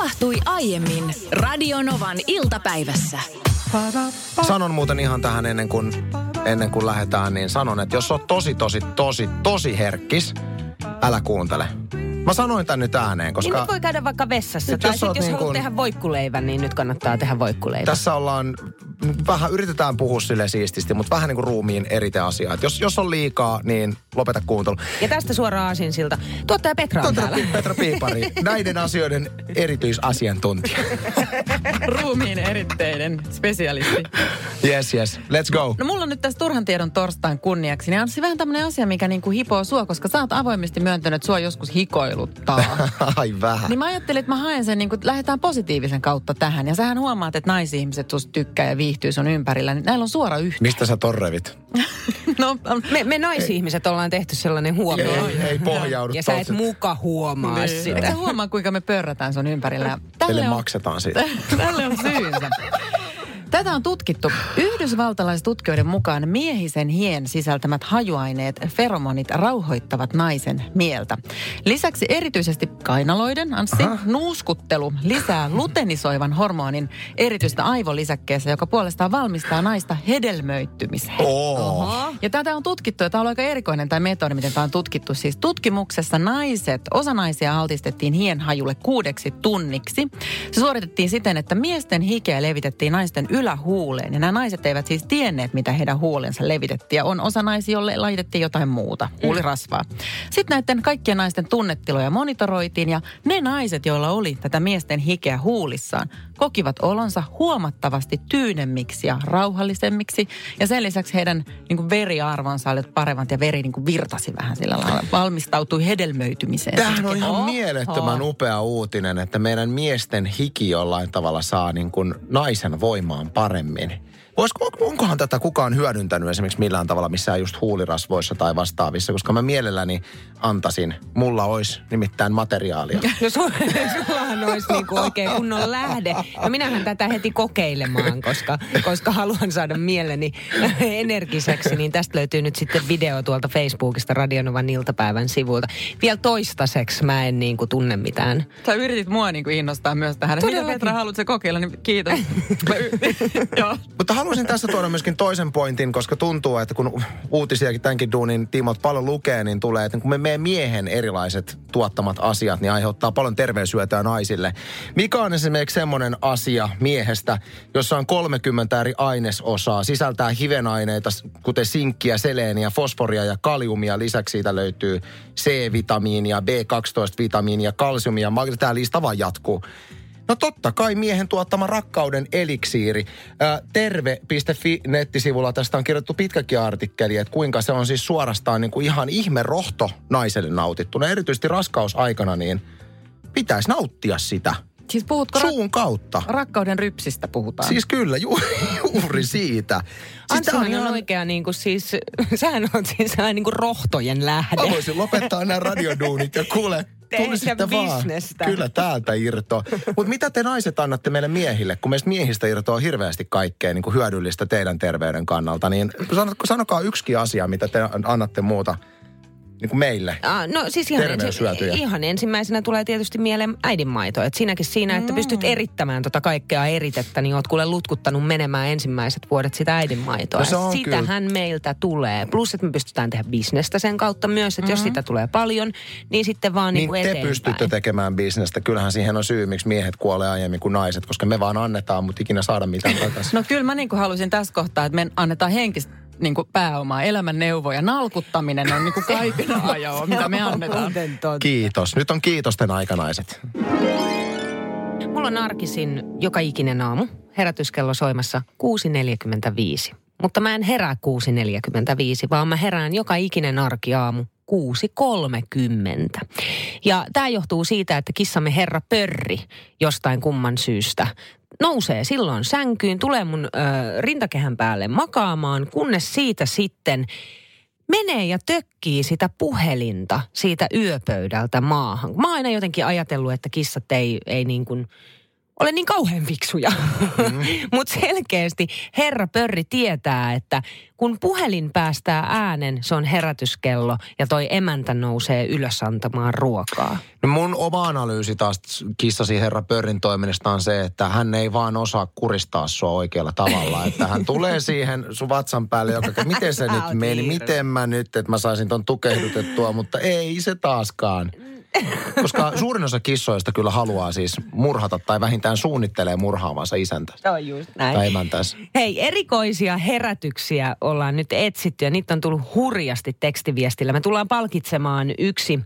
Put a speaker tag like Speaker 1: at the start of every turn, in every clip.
Speaker 1: tapahtui aiemmin Radionovan iltapäivässä.
Speaker 2: Sanon muuten ihan tähän ennen kuin, ennen kuin lähdetään, niin sanon, että jos on tosi, tosi, tosi, tosi herkkis, älä kuuntele. Mä sanoin tän nyt ääneen,
Speaker 3: Niin
Speaker 2: koska
Speaker 3: nyt voi käydä vaikka vessassa.
Speaker 2: Nyt
Speaker 3: tai
Speaker 2: jos
Speaker 3: sitten
Speaker 2: oot
Speaker 3: jos
Speaker 2: niin
Speaker 3: haluat
Speaker 2: kun-
Speaker 3: tehdä voikkuleivän, niin nyt kannattaa tehdä voikkuleivä.
Speaker 2: tässä ollaan, vähän yritetään puhua sille siististi, mutta vähän niin kuin ruumiin eriteasiaa. Et Jos, jos on liikaa, niin lopeta kuuntelu.
Speaker 3: Ja tästä suoraan aasinsilta. Tuottaja Petra on
Speaker 2: Petra,
Speaker 3: täällä.
Speaker 2: Petra Piipari, näiden asioiden erityisasiantuntija.
Speaker 4: Ruumiin eritteiden spesialisti.
Speaker 2: Yes, yes. Let's go.
Speaker 4: No mulla on nyt tässä turhan tiedon torstain kunniaksi, niin Anssi vähän tämmönen asia, mikä niinku hipoo sua, koska sä oot avoimesti myöntänyt, että sua joskus hikoiluttaa.
Speaker 2: Ai vähän.
Speaker 4: niin mä ajattelin, että mä haen sen, niin kuin, lähdetään positiivisen kautta tähän. Ja sähän huomaat, että naisihmiset susta tykkää ja viihtyy sun ympärillä, niin näillä on suora yhteys.
Speaker 2: Mistä sä torrevit?
Speaker 4: No, on-
Speaker 3: Me, me naisihmiset ollaan tehty sellainen huomio.
Speaker 2: Ei, ei pohjaudu
Speaker 3: Ja sä et muka huomaa
Speaker 4: Niin.
Speaker 3: sitä.
Speaker 4: Eikö sä huomaa, kuinka me pörrätään sun ympärillä?
Speaker 2: Teille maksetaan siitä.
Speaker 4: Tälle on syynsä. Tätä on tutkittu. Yhdysvaltalaistutkijoiden mukaan miehisen hien sisältämät hajuaineet, feromonit, rauhoittavat naisen mieltä. Lisäksi erityisesti kainaloiden, Anssi, nuuskuttelu lisää lutenisoivan hormonin erityistä aivolisäkkeessä, joka puolestaan valmistaa naista hedelmöittymiseen.
Speaker 2: Oo.
Speaker 4: Ja tätä on tutkittu, ja tämä on aika erikoinen tämä metodi, miten tämä on tutkittu. Siis tutkimuksessa naiset, osa naisia altistettiin hienhajulle kuudeksi tunniksi. Se suoritettiin siten, että miesten hikeä levitettiin naisten ylähuuleen. Ja nämä naiset eivät siis tienneet, mitä heidän huulensa levitettiin. Ja on osa naisia, jolle laitettiin jotain muuta, huulirasvaa. Sitten näiden kaikkien naisten tunnetiloja monitoroitiin, ja ne naiset, joilla oli tätä miesten hikeä huulissaan, kokivat olonsa huomattavasti tyynemmiksi ja rauhallisemmiksi. Ja sen lisäksi heidän niin kuin veriarvonsa oli paremmat ja veri niin kuin virtasi vähän sillä lailla. Valmistautui hedelmöitymiseen.
Speaker 2: Tämähän on ihan
Speaker 4: Oho.
Speaker 2: mielettömän upea uutinen, että meidän miesten hiki jollain tavalla saa niin kuin naisen voimaan paremmin. Voisiko, onkohan tätä kukaan hyödyntänyt esimerkiksi millään tavalla missään just huulirasvoissa tai vastaavissa, koska mä mielelläni antaisin, mulla olisi nimittäin materiaalia.
Speaker 3: No su- sullahan olisi niinku oikein kunnon lähde. No minähän tätä heti kokeilemaan, koska, koska haluan saada mieleni energiseksi. Niin tästä löytyy nyt sitten video tuolta Facebookista Radionovan iltapäivän sivulta. Vielä toistaiseksi mä en niinku tunne mitään.
Speaker 4: Sä yritit mua niin kuin innostaa myös tähän. Mitä
Speaker 3: Todellakin.
Speaker 4: Petra, haluatko kokeilla, niin kiitos. Y-.
Speaker 2: Mutta haluaisin tässä tuoda myöskin toisen pointin, koska tuntuu, että kun uutisiakin tämänkin duunin tiimot paljon lukee, niin tulee, että kun me meidän miehen erilaiset tuottamat asiat, niin aiheuttaa paljon terveyshyötyä naisille. Mikä on esimerkiksi semmoinen asia miehestä, jossa on 30 eri ainesosaa, sisältää hivenaineita, kuten sinkkiä, seleeniä, fosforia ja kaliumia. Lisäksi siitä löytyy C-vitamiinia, B12-vitamiinia, kalsiumia, tämä lista vaan jatkuu. No totta kai miehen tuottama rakkauden eliksiiri. Terve.fi nettisivulla tästä on kirjoittu pitkäkin artikkeli, että kuinka se on siis suorastaan niin kuin ihan ihme rohto naiselle nautittuna. Erityisesti raskausaikana niin pitäisi nauttia sitä
Speaker 4: Siis puhutko
Speaker 2: suun kautta.
Speaker 4: rakkauden rypsistä puhutaan?
Speaker 2: Siis kyllä, ju- juuri siitä. Siis
Speaker 3: on oikea niinku siis, sähän on siis sellainen niinku rohtojen lähde.
Speaker 2: Mä voisin lopettaa nämä radioduunit ja kuule, Tulisitte vaan. Kyllä täältä irtoa. Mutta mitä te naiset annatte meille miehille, kun meistä miehistä irtoaa hirveästi kaikkea niin kuin hyödyllistä teidän terveyden kannalta, niin sano- sanokaa yksikin asia, mitä te annatte muuta niin kuin meille.
Speaker 3: Ah, no siis ihan, ensi, ihan ensimmäisenä tulee tietysti mieleen äidinmaito. Et siinäkin siinä, että pystyt erittämään tota kaikkea eritettä, niin oot kuule lutkuttanut menemään ensimmäiset vuodet sitä äidinmaitoa.
Speaker 2: No se on
Speaker 3: Sitähän meiltä tulee. Plus, että me pystytään tehdä bisnestä sen kautta myös, että jos sitä tulee paljon, niin sitten vaan
Speaker 2: Niin
Speaker 3: niinku
Speaker 2: te
Speaker 3: eteenpäin.
Speaker 2: pystytte tekemään bisnestä. Kyllähän siihen on syy, miksi miehet kuolee aiemmin kuin naiset, koska me vaan annetaan, mutta ikinä saada mitään takaisin.
Speaker 4: No kyllä mä niin kuin halusin tässä kohtaa, että me annetaan henkistä niin kuin pääomaa, elämän neuvoja. Nalkuttaminen on niin kuin kaiken ajoa, mitä me annetaan.
Speaker 2: Kiitos. Nyt on kiitosten aika, naiset.
Speaker 3: Mulla on arkisin joka ikinen aamu herätyskello soimassa 6.45. Mutta mä en herää 6.45, vaan mä herään joka ikinen arkiaamu 6.30. Ja tämä johtuu siitä, että kissamme herra Pörri jostain kumman syystä nousee silloin sänkyyn, tulee mun ö, rintakehän päälle makaamaan, kunnes siitä sitten menee ja tökkii sitä puhelinta siitä yöpöydältä maahan. Mä oon aina jotenkin ajatellut, että kissat ei, ei niin kuin ole niin kauhean fiksuja. Mm. Mutta selkeästi herra Pörri tietää, että kun puhelin päästää äänen, se on herätyskello ja toi emäntä nousee ylös antamaan ruokaa.
Speaker 2: No mun oma analyysi taas kissasi herra Pörrin toiminnasta on se, että hän ei vaan osaa kuristaa sua oikealla tavalla. että hän tulee siihen sun vatsan päälle, joka miten se nyt meni, miten mä nyt, että mä saisin ton tukehdutettua, mutta ei se taaskaan. Koska suurin osa kissoista kyllä haluaa siis murhata tai vähintään suunnittelee murhaavansa isäntä.
Speaker 3: Se on just näin.
Speaker 2: Tai.
Speaker 3: Hei, erikoisia herätyksiä ollaan nyt etsitty ja niitä on tullut hurjasti tekstiviestillä. Me tullaan palkitsemaan yksi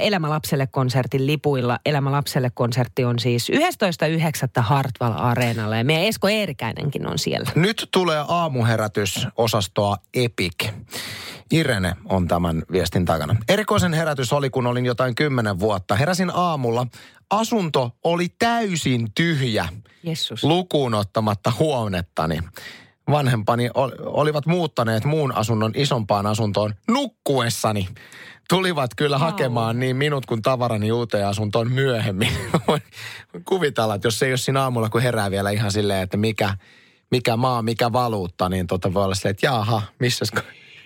Speaker 3: Elämä lapselle konsertin lipuilla. Elämä lapselle konsertti on siis 11.9. Hartwall Areenalla ja meidän Esko Eerikäinenkin on siellä.
Speaker 2: Nyt tulee aamuherätys osastoa Epic. Irene on tämän viestin takana. Erikoisen herätys oli, kun olin jotain kymmenen vuotta. Heräsin aamulla. Asunto oli täysin tyhjä.
Speaker 3: Jesus.
Speaker 2: Lukuun ottamatta huonettani. Vanhempani olivat muuttaneet muun asunnon isompaan asuntoon nukkuessani. Tulivat kyllä wow. hakemaan niin minut kuin tavarani uuteen asuntoon myöhemmin. Voin kuvitella, että jos se ei ole siinä aamulla, kun herää vielä ihan silleen, että mikä, mikä maa, mikä valuutta, niin tota voi olla se, että jaha, missä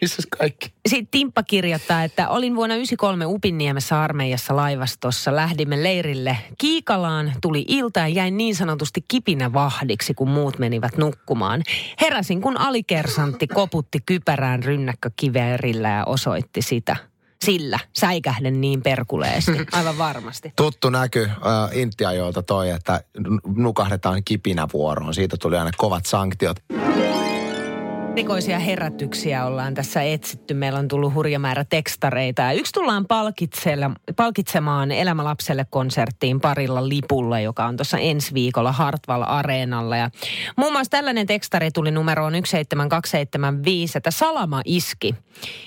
Speaker 2: missä kaikki?
Speaker 3: Sitten Timppa kirjoittaa, että olin vuonna 93 Upinniemessä armeijassa laivastossa. Lähdimme leirille Kiikalaan, tuli ilta ja jäin niin sanotusti kipinä vahdiksi, kun muut menivät nukkumaan. Heräsin, kun alikersantti koputti kypärään rynnäkkökiverillä ja osoitti sitä sillä säikähden niin perkuleesti. Aivan varmasti.
Speaker 2: Tuttu näky äh, Intiajoilta toi, että nukahdetaan kipinä vuoroon. Siitä tuli aina kovat sanktiot
Speaker 3: erikoisia herätyksiä ollaan tässä etsitty. Meillä on tullut hurja määrä tekstareita. Yksi tullaan palkitsemaan Elämä lapselle konserttiin parilla lipulla, joka on tuossa ensi viikolla Hartwall Areenalla. Ja muun muassa tällainen tekstari tuli numeroon 17275, että salama iski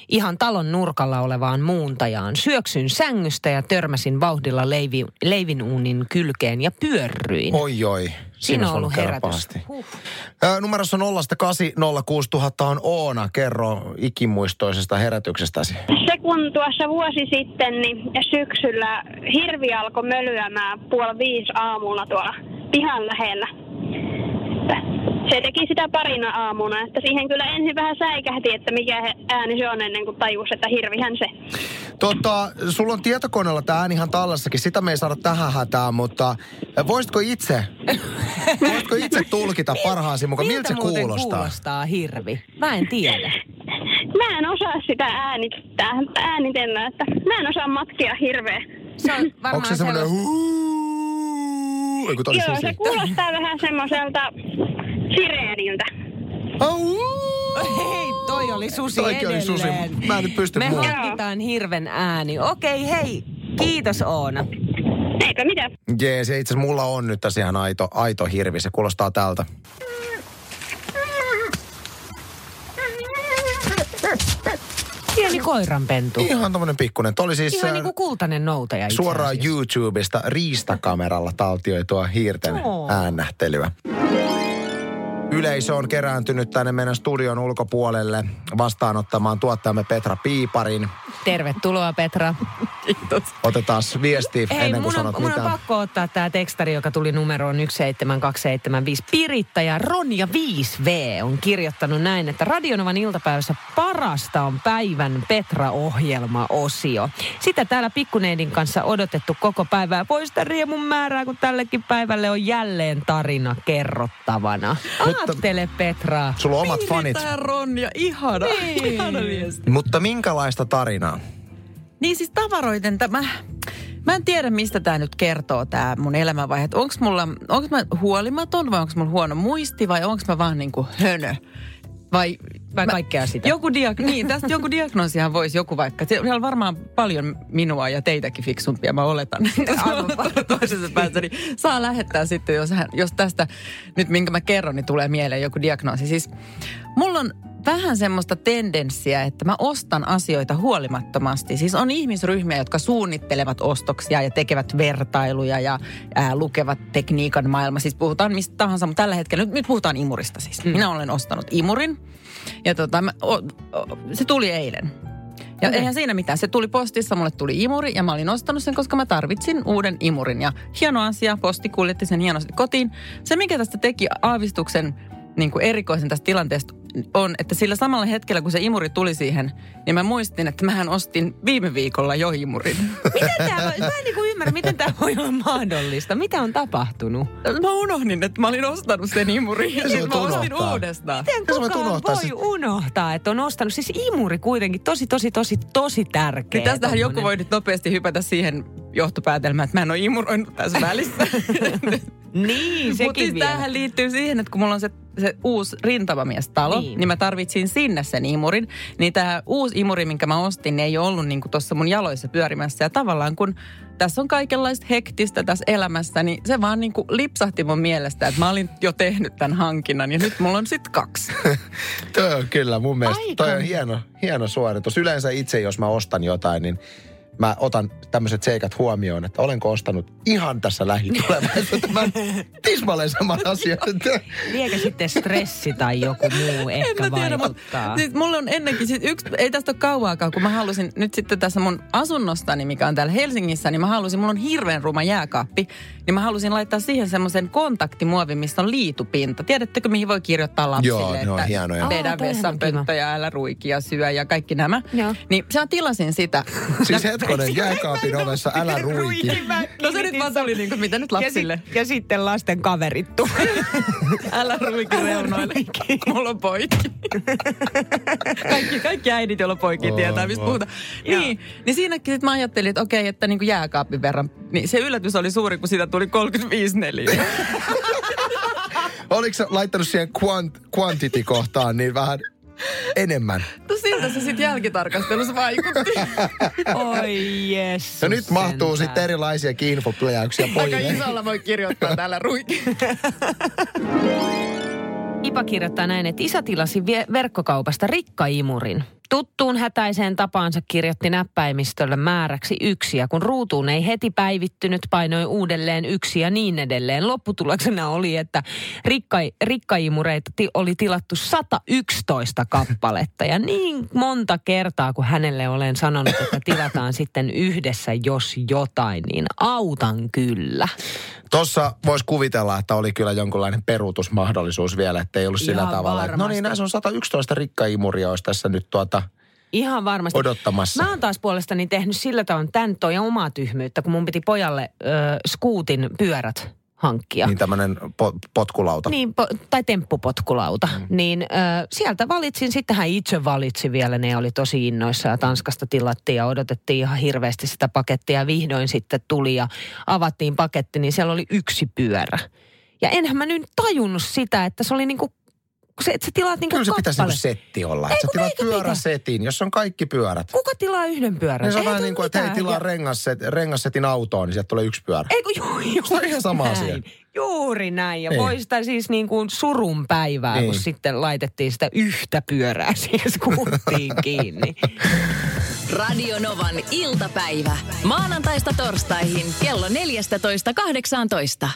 Speaker 3: ihan talon nurkalla olevaan muuntajaan. Syöksyn sängystä ja törmäsin vauhdilla leivi, leivinuunin kylkeen ja pyörryin.
Speaker 2: Oi oi.
Speaker 3: Siinä on ollut herätys.
Speaker 2: Huh. Numerossa 0806000 on Oona. Kerro ikimuistoisesta herätyksestäsi.
Speaker 5: Se kun tuossa vuosi sitten niin syksyllä hirvi alkoi mölyämään puoli viisi aamulla tuolla pihan lähellä. Se teki sitä parina aamuna, että siihen kyllä ensin vähän säikähti, että mikä ääni se on ennen kuin tajus, että hirvihän se.
Speaker 2: Tota, sulla on tietokoneella tämä ääni ihan tallassakin, sitä me ei saada tähän hätään, mutta voisitko itse, voisitko itse tulkita parhaasi mukaan, miltä se kuulostaa?
Speaker 3: kuulostaa hirvi? Mä en tiedä.
Speaker 5: Mä en osaa sitä äänittää, äänitellä, että mä en osaa matkia hirveä.
Speaker 3: Se on varmaan
Speaker 2: Onko se semmoinen
Speaker 5: Joo, se kuulostaa vähän semmoiselta sireeniltä.
Speaker 3: Hei, toi oli susi
Speaker 2: Toikin
Speaker 3: edelleen.
Speaker 2: oli susi. Mä en nyt pysty
Speaker 3: Me hankitaan hirven ääni. Okei, hei. Kiitos Oona.
Speaker 5: Eikö mitä?
Speaker 2: Jees, itse asiassa mulla on nyt tässä ihan aito, aito hirvi. Se kuulostaa tältä.
Speaker 3: Pieni koiranpentu.
Speaker 2: Ihan tommonen pikkunen. Toi oli siis
Speaker 3: Ihan
Speaker 2: äh,
Speaker 3: niin kuin kultainen noutaja itse
Speaker 2: suoraan
Speaker 3: asiassa.
Speaker 2: YouTubesta riistakameralla taltioitua hiirten
Speaker 3: Oo.
Speaker 2: äännähtelyä. Yleisö on kerääntynyt tänne meidän studion ulkopuolelle vastaanottamaan tuottajamme Petra Piiparin.
Speaker 3: Tervetuloa Petra.
Speaker 4: Kiitos.
Speaker 2: Otetaan viesti
Speaker 3: Hei,
Speaker 2: ennen kuin
Speaker 3: mun on,
Speaker 2: sanot
Speaker 3: mun on pakko ottaa tämä tekstari, joka tuli numeroon 17275. Piritta ja Ronja 5V on kirjoittanut näin, että Radionovan iltapäivässä parasta on päivän Petra-ohjelma-osio. Sitä täällä pikkuneidin kanssa odotettu koko päivää. Poista riemun määrää, kun tällekin päivälle on jälleen tarina kerrottavana. Ajattele Petra.
Speaker 2: Sulla on omat fanit.
Speaker 4: Piritta ja Ronja, ihana,
Speaker 3: Niin.
Speaker 4: ihana viesti.
Speaker 2: Mutta minkälaista tarinaa?
Speaker 4: Niin siis tavaroiden tämä... Mä en tiedä, mistä tämä nyt kertoo, tämä mun elämänvaihe. Onko mulla, onko mä huolimaton vai onko mulla huono muisti vai onko mä vaan niinku hönö? Vai,
Speaker 3: Vai kaikkea sitä?
Speaker 4: Joku diag- niin, tästä joku diagnoosihan voisi joku vaikka. Siellä on varmaan paljon minua ja teitäkin fiksumpia, mä oletan. Toisessa päässä, niin saa lähettää sitten, jos, hän, jos tästä nyt minkä mä kerron, niin tulee mieleen joku diagnoosi. Siis mulla on vähän semmoista tendenssiä, että mä ostan asioita huolimattomasti. Siis on ihmisryhmiä, jotka suunnittelevat ostoksia ja tekevät vertailuja ja ää, lukevat tekniikan maailma. Siis puhutaan mistä tahansa, mutta tällä hetkellä, nyt, nyt puhutaan imurista siis. Mm. Minä olen ostanut imurin ja tota, mä, o, o, se tuli eilen. Ja eihän siinä mitään. Se tuli postissa, mulle tuli imuri ja mä olin ostanut sen, koska mä tarvitsin uuden imurin. Ja hieno asia, posti kuljetti sen hienosti kotiin. Se, mikä tästä teki aavistuksen niin kuin erikoisen tästä tilanteesta on, että sillä samalla hetkellä, kun se imuri tuli siihen, niin mä muistin, että mähän ostin viime viikolla jo imurin.
Speaker 3: Miten tämä voi, mä en niin ymmärrä, miten tämä voi olla mahdollista. Mitä on tapahtunut?
Speaker 4: Mä unohdin, että mä olin ostanut sen imurin ja sitten mä ostin
Speaker 2: unohtaa?
Speaker 4: uudestaan.
Speaker 3: Miten kukaan
Speaker 2: unohtaa
Speaker 3: voi
Speaker 2: sit-
Speaker 3: unohtaa, että on ostanut? Siis imuri kuitenkin tosi, tosi, tosi, tosi tärkeä.
Speaker 4: Niin tästähän joku
Speaker 3: tommonen.
Speaker 4: voi nyt nopeasti hypätä siihen johtopäätelmään, että mä en ole imuroinut tässä välissä.
Speaker 3: Niin,
Speaker 4: Mutta
Speaker 3: sekin
Speaker 4: siis
Speaker 3: vielä.
Speaker 4: tämähän liittyy siihen, että kun mulla on se, se uusi rintamamiestalo,
Speaker 3: Niin.
Speaker 4: niin. niin mä tarvitsin sinne sen imurin. Niin tämä uusi imuri, minkä mä ostin, niin ei ole ollut niin tuossa mun jaloissa pyörimässä. Ja tavallaan kun tässä on kaikenlaista hektistä tässä elämässä, niin se vaan niin kuin lipsahti mun mielestä, että mä olin jo tehnyt tämän hankinnan ja nyt mulla on sitten kaksi.
Speaker 2: Toi on kyllä mun mielestä,
Speaker 3: Aika.
Speaker 2: toi on hieno, hieno suoritus. Yleensä itse, jos mä ostan jotain, niin mä otan tämmöiset seikat huomioon, että olenko ostanut ihan tässä lähitulevaisuudessa tämän tismalleen saman asian.
Speaker 3: Liekö sitten stressi tai joku muu ehkä
Speaker 4: en mä tiedä, mutta
Speaker 3: vaikuttaa?
Speaker 4: siis mulla on ennenkin, siis yksi, ei tästä ole kauaakaan, kun mä halusin nyt sitten tässä mun asunnostani, mikä on täällä Helsingissä, niin mä halusin, mulla on hirveän ruma jääkaappi, niin mä halusin laittaa siihen semmoisen kontaktimuovin, missä on liitupinta. Tiedättekö, mihin voi kirjoittaa lapsille,
Speaker 2: Joo, ne on
Speaker 4: että
Speaker 2: hienoja.
Speaker 4: Vedä
Speaker 3: toi on ihan
Speaker 4: vessanpönttö ja älä ruikia syö ja kaikki nämä.
Speaker 3: Joo.
Speaker 4: Niin mä tilasin sitä.
Speaker 2: Siis hetkonen, jääkaapin ovessa, älä ruiki.
Speaker 4: No se nyt vaan tuli niin kuin, mitä nyt lapsille?
Speaker 3: Ja, sit, ja sitten lasten kaverit tulee.
Speaker 4: Älä ruiki reunoille, mulla on poiki. kaikki, kaikki äidit, joilla on poikia,
Speaker 2: Oh,
Speaker 4: tietää, mistä
Speaker 2: oh.
Speaker 4: puhutaan. Niin, niin siinäkin sit mä ajattelin, että okei, että niin kuin jääkaapin verran. Niin se yllätys oli suuri, kun siitä tuli 35 neliötä.
Speaker 2: Oliko sä laittanut siihen quant, quantity-kohtaan niin vähän enemmän?
Speaker 4: No siltä se sitten jälkitarkastelussa vaikutti.
Speaker 3: Oi jes.
Speaker 2: Ja nyt mahtuu sitten erilaisia infopläjäyksiä
Speaker 4: Aika
Speaker 2: pojille.
Speaker 4: isolla voi kirjoittaa täällä ruikin.
Speaker 3: Ipa kirjoittaa näin, että isä tilasi verkkokaupasta rikkaimurin. Tuttuun hätäiseen tapaansa kirjoitti näppäimistölle määräksi yksi ja kun ruutuun ei heti päivittynyt, painoi uudelleen yksi ja niin edelleen. Lopputuloksena oli, että rikkai, rikkaimureita oli tilattu 111 kappaletta ja niin monta kertaa, kun hänelle olen sanonut, että tilataan sitten yhdessä jos jotain, niin autan kyllä.
Speaker 2: Tuossa voisi kuvitella, että oli kyllä jonkunlainen peruutusmahdollisuus vielä, että ei ollut sillä
Speaker 3: Ihan
Speaker 2: tavalla. Että, no niin, näissä on 111 rikkaimuria, olisi tässä nyt tuota
Speaker 3: Ihan varmasti.
Speaker 2: odottamassa.
Speaker 3: Mä oon taas puolestani tehnyt sillä tavalla, tämän toi omaa tyhmyyttä, kun mun piti pojalle ö, skuutin pyörät hankkia.
Speaker 2: Niin tämmöinen po- potkulauta.
Speaker 3: Niin, po- tai temppupotkulauta. Mm. Niin ö, sieltä valitsin, sitten hän itse valitsi vielä, ne oli tosi innoissa ja Tanskasta tilattiin ja odotettiin ihan hirveästi sitä pakettia. Ja vihdoin sitten tuli ja avattiin paketti, niin siellä oli yksi pyörä. Ja enhän mä nyt tajunnut sitä, että se oli niinku, se, että sä tilaat niinku
Speaker 2: Kyllä se pitäisi niinku setti olla.
Speaker 3: Ei,
Speaker 2: Että sä
Speaker 3: kun
Speaker 2: tilaat pyöräsetin, jos on kaikki pyörät.
Speaker 3: Kuka tilaa yhden pyörän?
Speaker 2: Niin se on vähän niin kuin, että hei tilaa
Speaker 3: Ja-
Speaker 2: rengasset, rengassetin autoon, niin sieltä tulee yksi pyörä.
Speaker 3: Ei kun ju, ju,
Speaker 2: Se on ihan sama
Speaker 3: näin.
Speaker 2: asia.
Speaker 3: Juuri näin. Ja
Speaker 2: Niin.
Speaker 3: voi sitä siis niin kuin surun päivää,
Speaker 2: Niin.
Speaker 3: kun sitten laitettiin sitä yhtä pyörää siihen skuuttiin kiinni.
Speaker 1: Radio Novan iltapäivä. Maanantaista torstaihin kello 14.18.